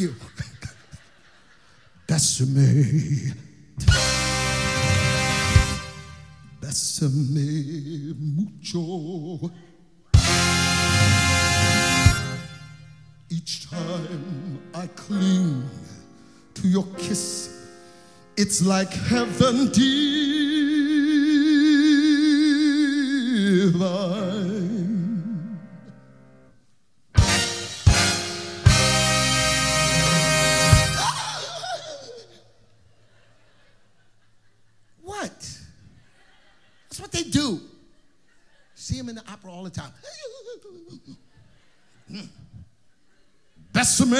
you. Bésame. Bésame mucho. Each time I cling to your kiss, it's like heaven divine. That's what they do. See them in the opera all the time. Bésame.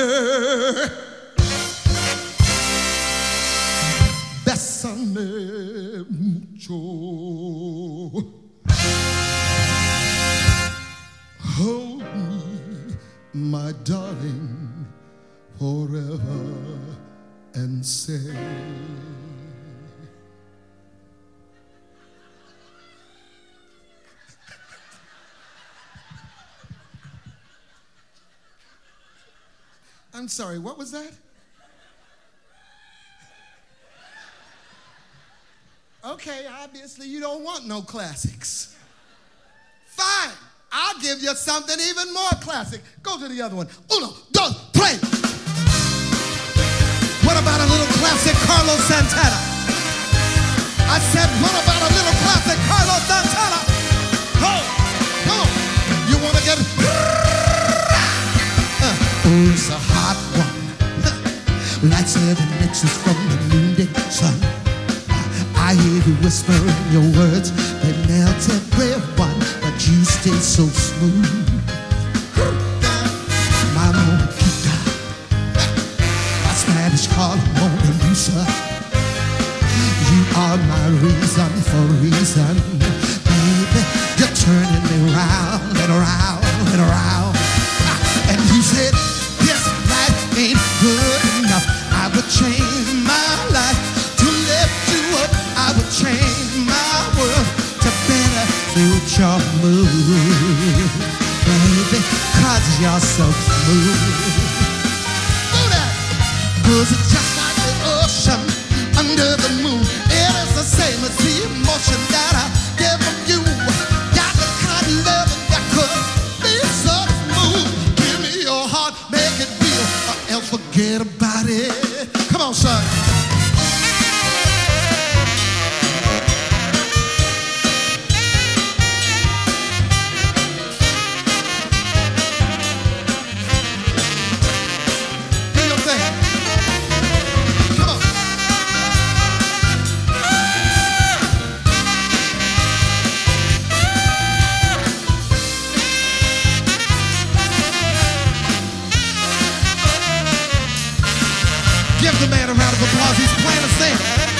Bésame mucho. Hold me, my darling, forever and say. I'm sorry, what was that? Okay, obviously you don't want no classics. Fine, I'll give you something even more classic. Go to the other one. Uno, dos, play. What about a little classic Carlos Santana? I said, what about a little classic Carlos Santana? Oh, come. You want to get. Oh, Like seven inches from the noonday sun. I hear you whispering your words. They melt everyone, but you stay so smooth. My Moquita, my Spanish Harlem Mona Lisa. You are my reason for reason. Baby, you're turning me round and around and around. Change my life to lift you up. I would change my world to better suit your mood. You're so smooth. It's just like the ocean under the moon. It is the same as the emotion that I give from you. The kind of love that could be so smooth. Give me your heart, make it real, or else forget about son. The man a round of applause. He's playing a thing.